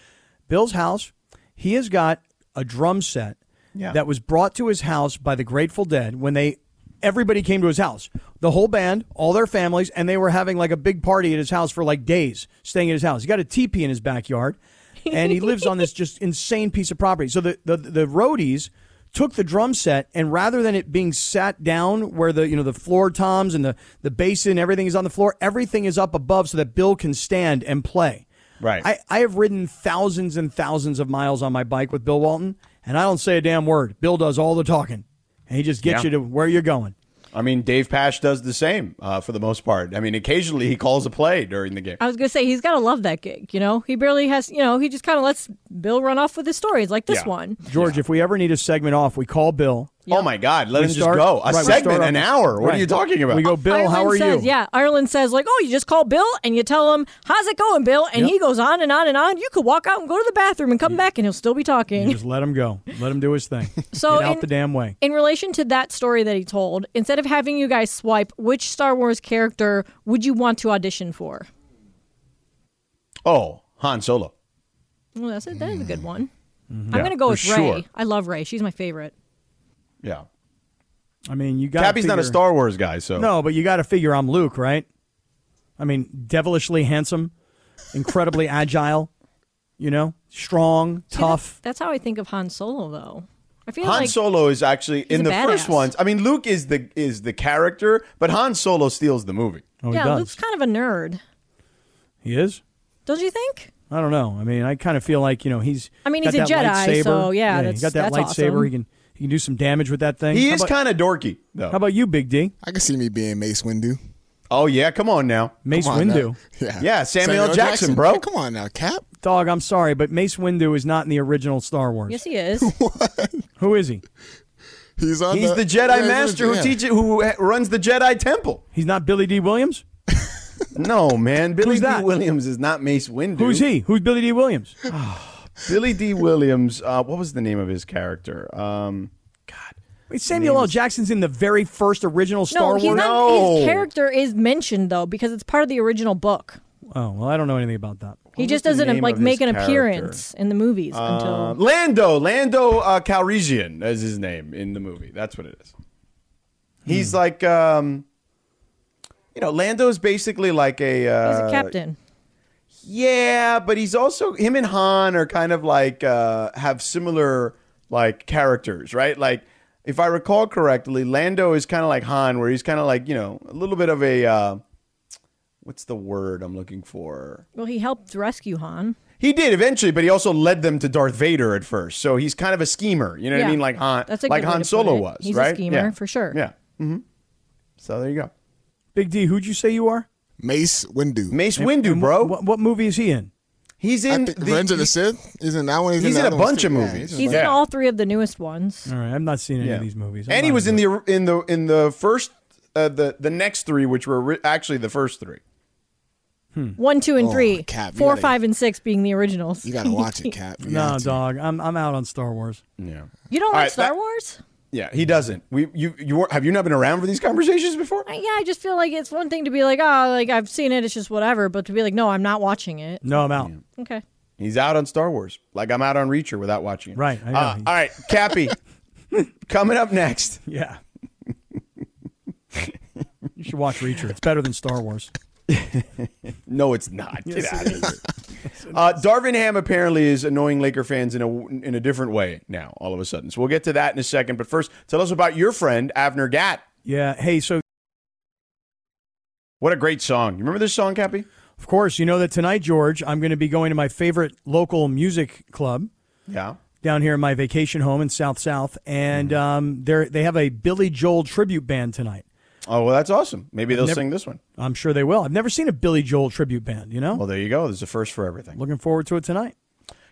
[SPEAKER 3] Bill's house. He has got a drum set
[SPEAKER 1] Yeah.
[SPEAKER 3] that was brought to his house by the Grateful Dead when they everybody came to his house. The whole band, all their families, and they were having like a big party at his house for like days, staying at his house. He got a teepee in his backyard, and he lives on this [laughs] just insane piece of property. So the the, the roadies took the drum set and rather than it being sat down where the you know the floor toms and the the basin everything is on the floor everything is up above so that bill can stand and play
[SPEAKER 1] Right.
[SPEAKER 3] I, I have ridden thousands and thousands of miles on my bike with bill walton and i don't say a damn word bill does all the talking and he just gets
[SPEAKER 1] Yeah.
[SPEAKER 3] you to where you're going
[SPEAKER 1] I mean, Dave Pasch does the same uh, for the most part. I mean, occasionally he calls a play during the game.
[SPEAKER 2] I was gonna say he's gotta love that gig. You know, he barely has. You know, he just kind of lets Bill run off with his stories like this
[SPEAKER 1] Yeah.
[SPEAKER 2] one.
[SPEAKER 3] george if we ever need a segment off we call bill
[SPEAKER 1] Oh my God! Let
[SPEAKER 3] We
[SPEAKER 1] him just go. A
[SPEAKER 3] right,
[SPEAKER 1] segment, an hour. What
[SPEAKER 3] right.
[SPEAKER 1] are you talking about?
[SPEAKER 3] we go bill
[SPEAKER 2] Ireland
[SPEAKER 3] how are
[SPEAKER 2] says,
[SPEAKER 3] you
[SPEAKER 2] Yeah, Ireland says like, oh, you just call Bill and you tell him how's it going, Bill, and
[SPEAKER 3] Yep.
[SPEAKER 2] he goes on and on and on. You could walk out and go to the bathroom and come back, and he'll still be talking.
[SPEAKER 3] You just let him go let him do his thing [laughs]
[SPEAKER 2] So
[SPEAKER 3] get out
[SPEAKER 2] in-
[SPEAKER 3] the damn way
[SPEAKER 2] In relation to that story that he told, instead of having you guys swipe, which Star Wars character would you want to audition for?
[SPEAKER 1] oh, Han Solo.
[SPEAKER 2] Well, that's a, that is a good mm. one. Mm-hmm. I'm
[SPEAKER 1] Yeah,
[SPEAKER 2] gonna go with Rey.
[SPEAKER 1] sure.
[SPEAKER 2] I love Rey. She's my favorite.
[SPEAKER 1] Yeah.
[SPEAKER 3] i mean you got
[SPEAKER 1] Cappy's not a Star Wars guy, so
[SPEAKER 3] No, but you got to figure I'm Luke, right? I mean, devilishly handsome, incredibly [laughs] agile, you know, strong,
[SPEAKER 2] See,
[SPEAKER 3] tough.
[SPEAKER 2] That's, that's how I think of Han Solo, though. I feel like
[SPEAKER 1] Han
[SPEAKER 2] like
[SPEAKER 1] Solo is actually in
[SPEAKER 2] a
[SPEAKER 1] the first ones. I mean, Luke is the is the character, but Han Solo steals the movie.
[SPEAKER 3] Oh, he
[SPEAKER 2] yeah,
[SPEAKER 3] does.
[SPEAKER 2] Luke's kind of a nerd,
[SPEAKER 3] he is.
[SPEAKER 2] don't you think?
[SPEAKER 3] I don't know. I mean, I kind of feel like you know he's.
[SPEAKER 2] I mean,
[SPEAKER 3] got
[SPEAKER 2] he's a Jedi,
[SPEAKER 3] lightsaber.
[SPEAKER 2] so yeah,
[SPEAKER 3] he
[SPEAKER 2] that's-
[SPEAKER 3] got that
[SPEAKER 2] that's
[SPEAKER 3] lightsaber.
[SPEAKER 2] awesome.
[SPEAKER 3] He can he can do some damage with that thing.
[SPEAKER 1] He
[SPEAKER 3] How
[SPEAKER 1] is kind of dorky, though.
[SPEAKER 3] How about you, Big D?
[SPEAKER 4] I can see me being Mace Windu.
[SPEAKER 1] oh yeah, come on now.
[SPEAKER 3] Mace
[SPEAKER 4] Come on
[SPEAKER 3] Windu.
[SPEAKER 4] now. Yeah.
[SPEAKER 1] Yeah, Samuel Jackson, bro.
[SPEAKER 4] Hey, come on now, Cap.
[SPEAKER 3] Dog, I'm sorry, but Mace Windu is not in the original Star Wars.
[SPEAKER 2] Yes, he is. [laughs]
[SPEAKER 3] Who is he?
[SPEAKER 4] He's on.
[SPEAKER 1] He's the Jedi
[SPEAKER 4] yeah,
[SPEAKER 1] master
[SPEAKER 4] the-
[SPEAKER 1] who teaches, who runs the Jedi Temple.
[SPEAKER 3] He's not Billy Dee Williams. [laughs]
[SPEAKER 1] No, man, Billy
[SPEAKER 3] Who's
[SPEAKER 1] D.
[SPEAKER 3] that?
[SPEAKER 1] Williams is not Mace Windu.
[SPEAKER 3] Who's he? Who's Billy Dee Williams? [sighs] [sighs]
[SPEAKER 1] Billy Dee Williams. Uh, what was the name of his character? Um, God,
[SPEAKER 3] Wait, Samuel L. Jackson's in the very first original Star
[SPEAKER 2] no,
[SPEAKER 3] Wars.
[SPEAKER 2] not.
[SPEAKER 1] No.
[SPEAKER 2] His character is mentioned though because it's part of the original book.
[SPEAKER 3] Oh well, I don't know anything about that.
[SPEAKER 2] he just doesn't like make an
[SPEAKER 1] character?
[SPEAKER 2] appearance in the movies
[SPEAKER 1] Uh,
[SPEAKER 2] until.
[SPEAKER 1] Lando, Lando uh, Calrissian is his name in the movie. That's what it is. He's
[SPEAKER 3] Hmm.
[SPEAKER 1] like, um, you know, Lando's basically like a. Uh,
[SPEAKER 2] He's a captain.
[SPEAKER 1] Yeah, but he's also him and Han are kind of like uh, have similar like characters, right? Like if I recall correctly, Lando is kind of like Han, where he's kind of like you know a little bit of a uh, what's the word I'm looking for?
[SPEAKER 2] Well, he helped rescue Han.
[SPEAKER 1] He did eventually, but he also led them to Darth Vader at first. So he's kind of a schemer. You know what I mean? Like Han,
[SPEAKER 2] That's a
[SPEAKER 1] like
[SPEAKER 2] good
[SPEAKER 1] Han Solo was.
[SPEAKER 2] He's a
[SPEAKER 1] right?
[SPEAKER 2] schemer,
[SPEAKER 1] yeah.
[SPEAKER 2] for sure.
[SPEAKER 1] Yeah. hmm So there you go.
[SPEAKER 3] Big D, who'd you say you are?
[SPEAKER 4] Mace Windu.
[SPEAKER 1] Mace Windu,
[SPEAKER 3] And
[SPEAKER 1] bro.
[SPEAKER 3] What, what movie is he in?
[SPEAKER 1] he's
[SPEAKER 4] I
[SPEAKER 1] in
[SPEAKER 4] think
[SPEAKER 1] the,
[SPEAKER 4] Revenge of the Sith. He's in that one. He's,
[SPEAKER 1] he's in
[SPEAKER 4] the
[SPEAKER 1] a bunch
[SPEAKER 4] too.
[SPEAKER 1] of
[SPEAKER 4] Yeah,
[SPEAKER 1] movies.
[SPEAKER 4] he's
[SPEAKER 2] He's
[SPEAKER 1] Yeah.
[SPEAKER 2] in all three of the newest ones.
[SPEAKER 3] All right, I've not seen any
[SPEAKER 1] Yeah.
[SPEAKER 3] of these movies. I'm
[SPEAKER 1] and he
[SPEAKER 3] not
[SPEAKER 1] was in
[SPEAKER 3] even-
[SPEAKER 1] the in the in the first uh, the the next three, which were ri- actually the first three.
[SPEAKER 2] One, two, and
[SPEAKER 4] Oh,
[SPEAKER 2] three.
[SPEAKER 4] Kap, you
[SPEAKER 2] Four,
[SPEAKER 4] gotta-
[SPEAKER 2] five, and six being the originals.
[SPEAKER 4] You gotta watch it, [laughs] Kap. You
[SPEAKER 3] No,
[SPEAKER 4] got to.
[SPEAKER 3] dog. I'm I'm out on Star Wars.
[SPEAKER 1] Yeah,
[SPEAKER 2] You don't
[SPEAKER 1] All
[SPEAKER 2] like
[SPEAKER 1] right,
[SPEAKER 2] Star
[SPEAKER 1] that-
[SPEAKER 2] Wars?
[SPEAKER 1] Yeah, he doesn't. We you you weren't- have you not been around for these conversations before?
[SPEAKER 2] Uh, Yeah, I just feel like it's one thing to be like, oh, like I've seen it, it's just whatever, but to be like, no, I'm not watching it.
[SPEAKER 3] No, I'm out.
[SPEAKER 2] Okay.
[SPEAKER 1] He's out on Star Wars, like I'm out on Reacher without watching it.
[SPEAKER 3] Right, I know.
[SPEAKER 1] Uh, all right, Cappy. [laughs] coming up next.
[SPEAKER 3] Yeah. [laughs] you should watch Reacher. It's better than Star Wars. [laughs]
[SPEAKER 1] No, it's not. Get out of here. Uh, Darvin Ham apparently is annoying Laker fans in a in a different way now. All of a sudden, so we'll get to that in a second. But first, tell us about your friend Avner Gatt.
[SPEAKER 3] Yeah. Hey, so
[SPEAKER 1] What a great song! You remember this song, Cappy?
[SPEAKER 3] of course you know that tonight, George, I'm going to be going to my favorite local music club
[SPEAKER 1] Yeah.
[SPEAKER 3] down here in my vacation home in South South, and
[SPEAKER 1] Mm-hmm.
[SPEAKER 3] um, they they have a Billy Joel tribute band tonight.
[SPEAKER 1] Oh well, that's awesome. Maybe they'll
[SPEAKER 3] never-
[SPEAKER 1] sing this one.
[SPEAKER 3] I'm sure they will. I've never seen a Billy Joel tribute band. You know,
[SPEAKER 1] Well, there you go. There's a first for everything.
[SPEAKER 3] looking forward to it tonight.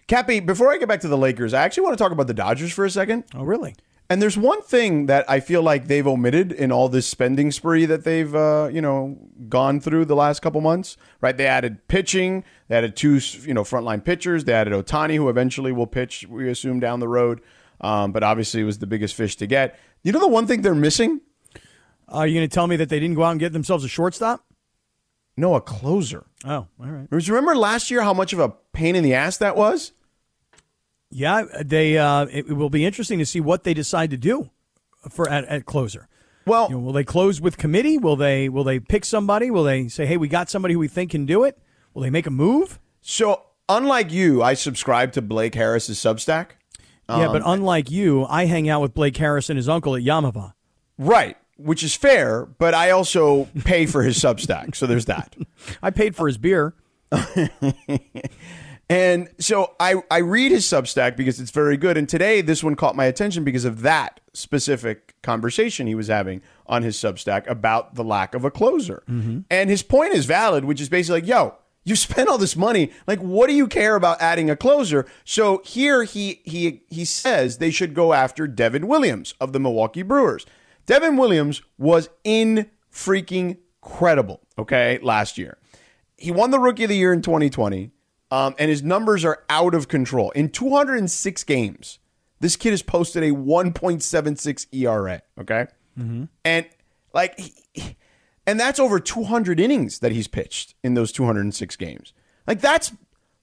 [SPEAKER 1] Cappy, before I get back to the Lakers, I actually want to talk about the Dodgers for a second.
[SPEAKER 3] Oh, really?
[SPEAKER 1] And there's one thing that I feel like they've omitted in all this spending spree that they've, uh, you know, gone through the last couple months. Right? They added pitching. They added two, you know, frontline pitchers. They added Ohtani, who eventually will pitch. We assume down the road, um, but obviously was the biggest fish to get. You know, the one thing they're missing?
[SPEAKER 3] Are you going to tell me that they didn't go out and get themselves a shortstop?
[SPEAKER 1] No, a closer.
[SPEAKER 3] Oh, all right.
[SPEAKER 1] Remember last year how much of a pain in the ass that was?
[SPEAKER 3] Yeah, they. Uh, it, will be interesting to see what they decide to do for at, at closer.
[SPEAKER 1] Well,
[SPEAKER 3] You know, will they close with committee? Will they? Will they pick somebody? Will they say, "Hey, we got somebody who we think can do it"? Will they make a move?
[SPEAKER 1] so unlike you, I subscribe to Blake Harris's Substack.
[SPEAKER 3] yeah,
[SPEAKER 1] Um,
[SPEAKER 3] but unlike you, I hang out with Blake Harris and his uncle at Yamava.
[SPEAKER 1] Right, which is fair, but I also pay for his Substack, so there's that.
[SPEAKER 3] I paid for his beer. [laughs]
[SPEAKER 1] And so I, I read his Substack because it's very good. And today, this one caught my attention because of that specific conversation he was having on his Substack about the lack of a closer. Mm-hmm. And his point is valid, which is basically like, yo, you spent all this money. Like, what do you care about adding a closer? So here he he he says they should go after Devin Williams of the Milwaukee Brewers. Devin Williams was in freaking credible, okay, last year. He won the Rookie of the Year in 2020, um, and his numbers are out of control. In 206 games, this kid has posted a 1.76 ERA. Okay, and like, he- and that's over 200 innings that he's pitched in those 206 games. Like that's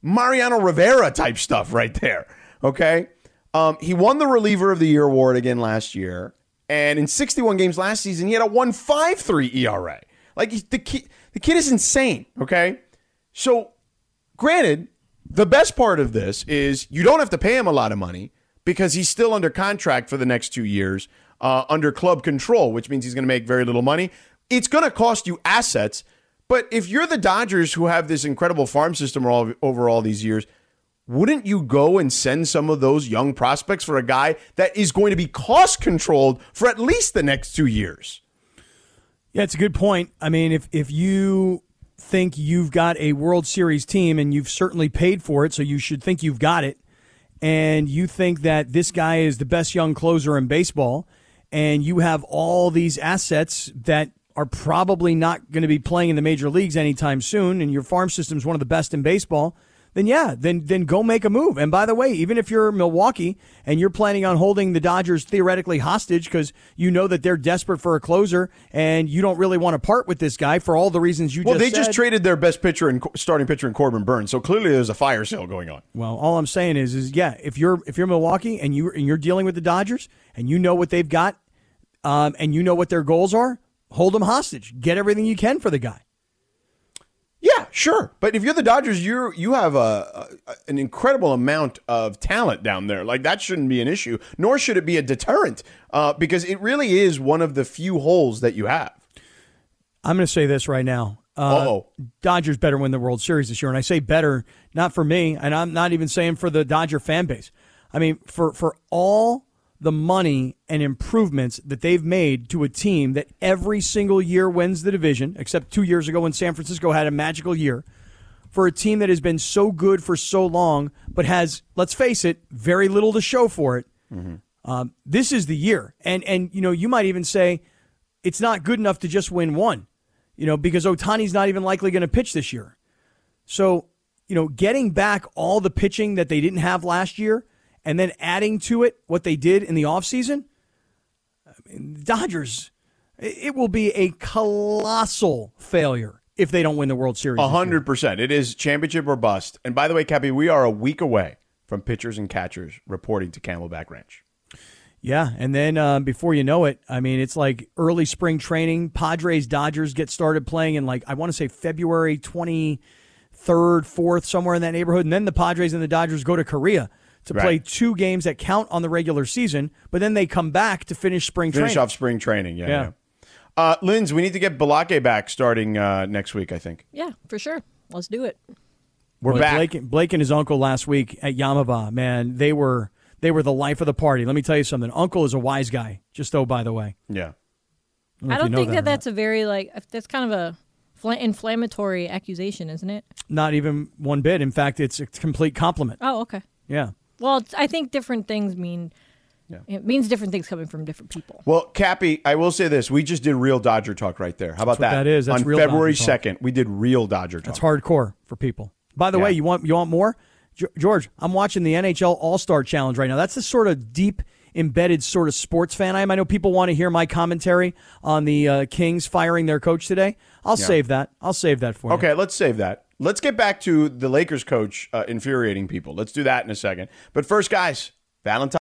[SPEAKER 1] Mariano Rivera type stuff right there. Okay, um, he won the Reliever of the Year award again last year, and in 61 games last season, he had a 1.53 ERA. Like the kid, the kid is insane. Okay, so granted, the best part of this is you don't have to pay him a lot of money because he's still under contract for the next two years uh, under club control, which means he's going to make very little money. It's going to cost you assets, But if you're the Dodgers who have this incredible farm system all, over all these years, wouldn't you go and send some of those young prospects for a guy that is going to be cost controlled for at least the next two years?
[SPEAKER 3] Yeah, it's a good point. I mean, if if you think you've got a World Series team and you've certainly paid for it, so you should think you've got it, and you think that this guy is the best young closer in baseball, and you have all these assets that are probably not going to be playing in the major leagues anytime soon, and your farm system is one of the best in baseball, then yeah, then then go make a move. And by the way, even if you're Milwaukee and you're planning on holding the Dodgers theoretically hostage because you know that they're desperate for a closer and you don't really want to part with this guy for all the reasons you
[SPEAKER 1] well,
[SPEAKER 3] just
[SPEAKER 1] they just traded their best pitcher and starting pitcher in Corbin Burnes, so clearly there's a fire sale going on.
[SPEAKER 3] Well, all I'm saying is, is yeah, if you're if you're Milwaukee and you and you're dealing with the Dodgers and you know what they've got, um, and you know what their goals are, hold them hostage. Get everything you can for the guy.
[SPEAKER 1] Sure. But if you're the Dodgers, you you have a, a, an incredible amount of talent down there. Like that shouldn't be an issue, nor should it be a deterrent, uh, because it really is one of the few holes that you have.
[SPEAKER 3] I'm going to say this right now. Uh,
[SPEAKER 1] oh,
[SPEAKER 3] Dodgers better win the World Series this year, and I say better not for me, and I'm not even saying for the Dodger fan base. I mean for for all the money and improvements that they've made to a team that every single year wins the division, except two years ago when San Francisco had a magical year. For a team that has been so good for so long, but has, let's face it, very little to show for it. Um, this is the year, and and you know you might even say it's not good enough to just win one, you know, because Ohtani's not even likely going to pitch this year. So you know, getting back all the pitching that they didn't have last year and then adding to it what they did in the offseason, I mean, Dodgers, it will be a colossal failure if they don't win the World Series.
[SPEAKER 1] A hundred percent. It is championship or bust. And by the way, Cappy, we are a week away from pitchers and catchers reporting to Camelback Ranch.
[SPEAKER 3] Yeah, and then uh, before you know it, I mean, it's like early spring training. Padres Dodgers get started playing in like I want to say February twenty third, fourth, somewhere in that neighborhood, and then the Padres and the Dodgers go to Korea to play two games that count on the regular season, but then they come back to finish spring
[SPEAKER 1] Finish
[SPEAKER 3] training.
[SPEAKER 1] off spring training. Yeah.
[SPEAKER 3] Yeah.
[SPEAKER 1] yeah. Uh, Linz, we need to get Blake back starting uh, next week, I think.
[SPEAKER 2] Yeah, for sure. Let's do it.
[SPEAKER 1] We're
[SPEAKER 3] Boy,
[SPEAKER 1] back.
[SPEAKER 3] Blake, Blake and his uncle last week at Yamava, man, they were they were the life of the party. Let me tell you something. Uncle is a wise guy. Just oh, by the way.
[SPEAKER 1] Yeah.
[SPEAKER 2] I don't
[SPEAKER 3] you know
[SPEAKER 2] think
[SPEAKER 3] that
[SPEAKER 2] that,
[SPEAKER 3] or not.
[SPEAKER 2] that's a very like that's kind of a fla- inflammatory accusation, isn't it?
[SPEAKER 3] Not even one bit. In fact, it's a complete compliment.
[SPEAKER 2] Oh, okay.
[SPEAKER 3] Yeah.
[SPEAKER 2] Well, it's, I think different things mean it means different things coming from different people.
[SPEAKER 1] Well, Cappy, I will say this: we just did real Dodger talk right there. How about
[SPEAKER 3] That's what
[SPEAKER 1] that?
[SPEAKER 3] that is. That's
[SPEAKER 1] on
[SPEAKER 3] real
[SPEAKER 1] February
[SPEAKER 3] Dodger talk.
[SPEAKER 1] second. We did real Dodger talk.
[SPEAKER 3] That's hardcore for people. By the
[SPEAKER 1] Yeah.
[SPEAKER 3] way, you want you want more? Ge- George, I'm watching the NHL All Star Challenge right now. That's the sort of deep embedded sort of sports fan I am. I know people want to hear my commentary on the uh, Kings firing their coach today. I'll
[SPEAKER 1] Yeah.
[SPEAKER 3] save that. I'll save that for you.
[SPEAKER 1] Okay, let's save that. Let's get back to the Lakers coach uh, infuriating people. Let's do that in a second. But first, guys, Valentine.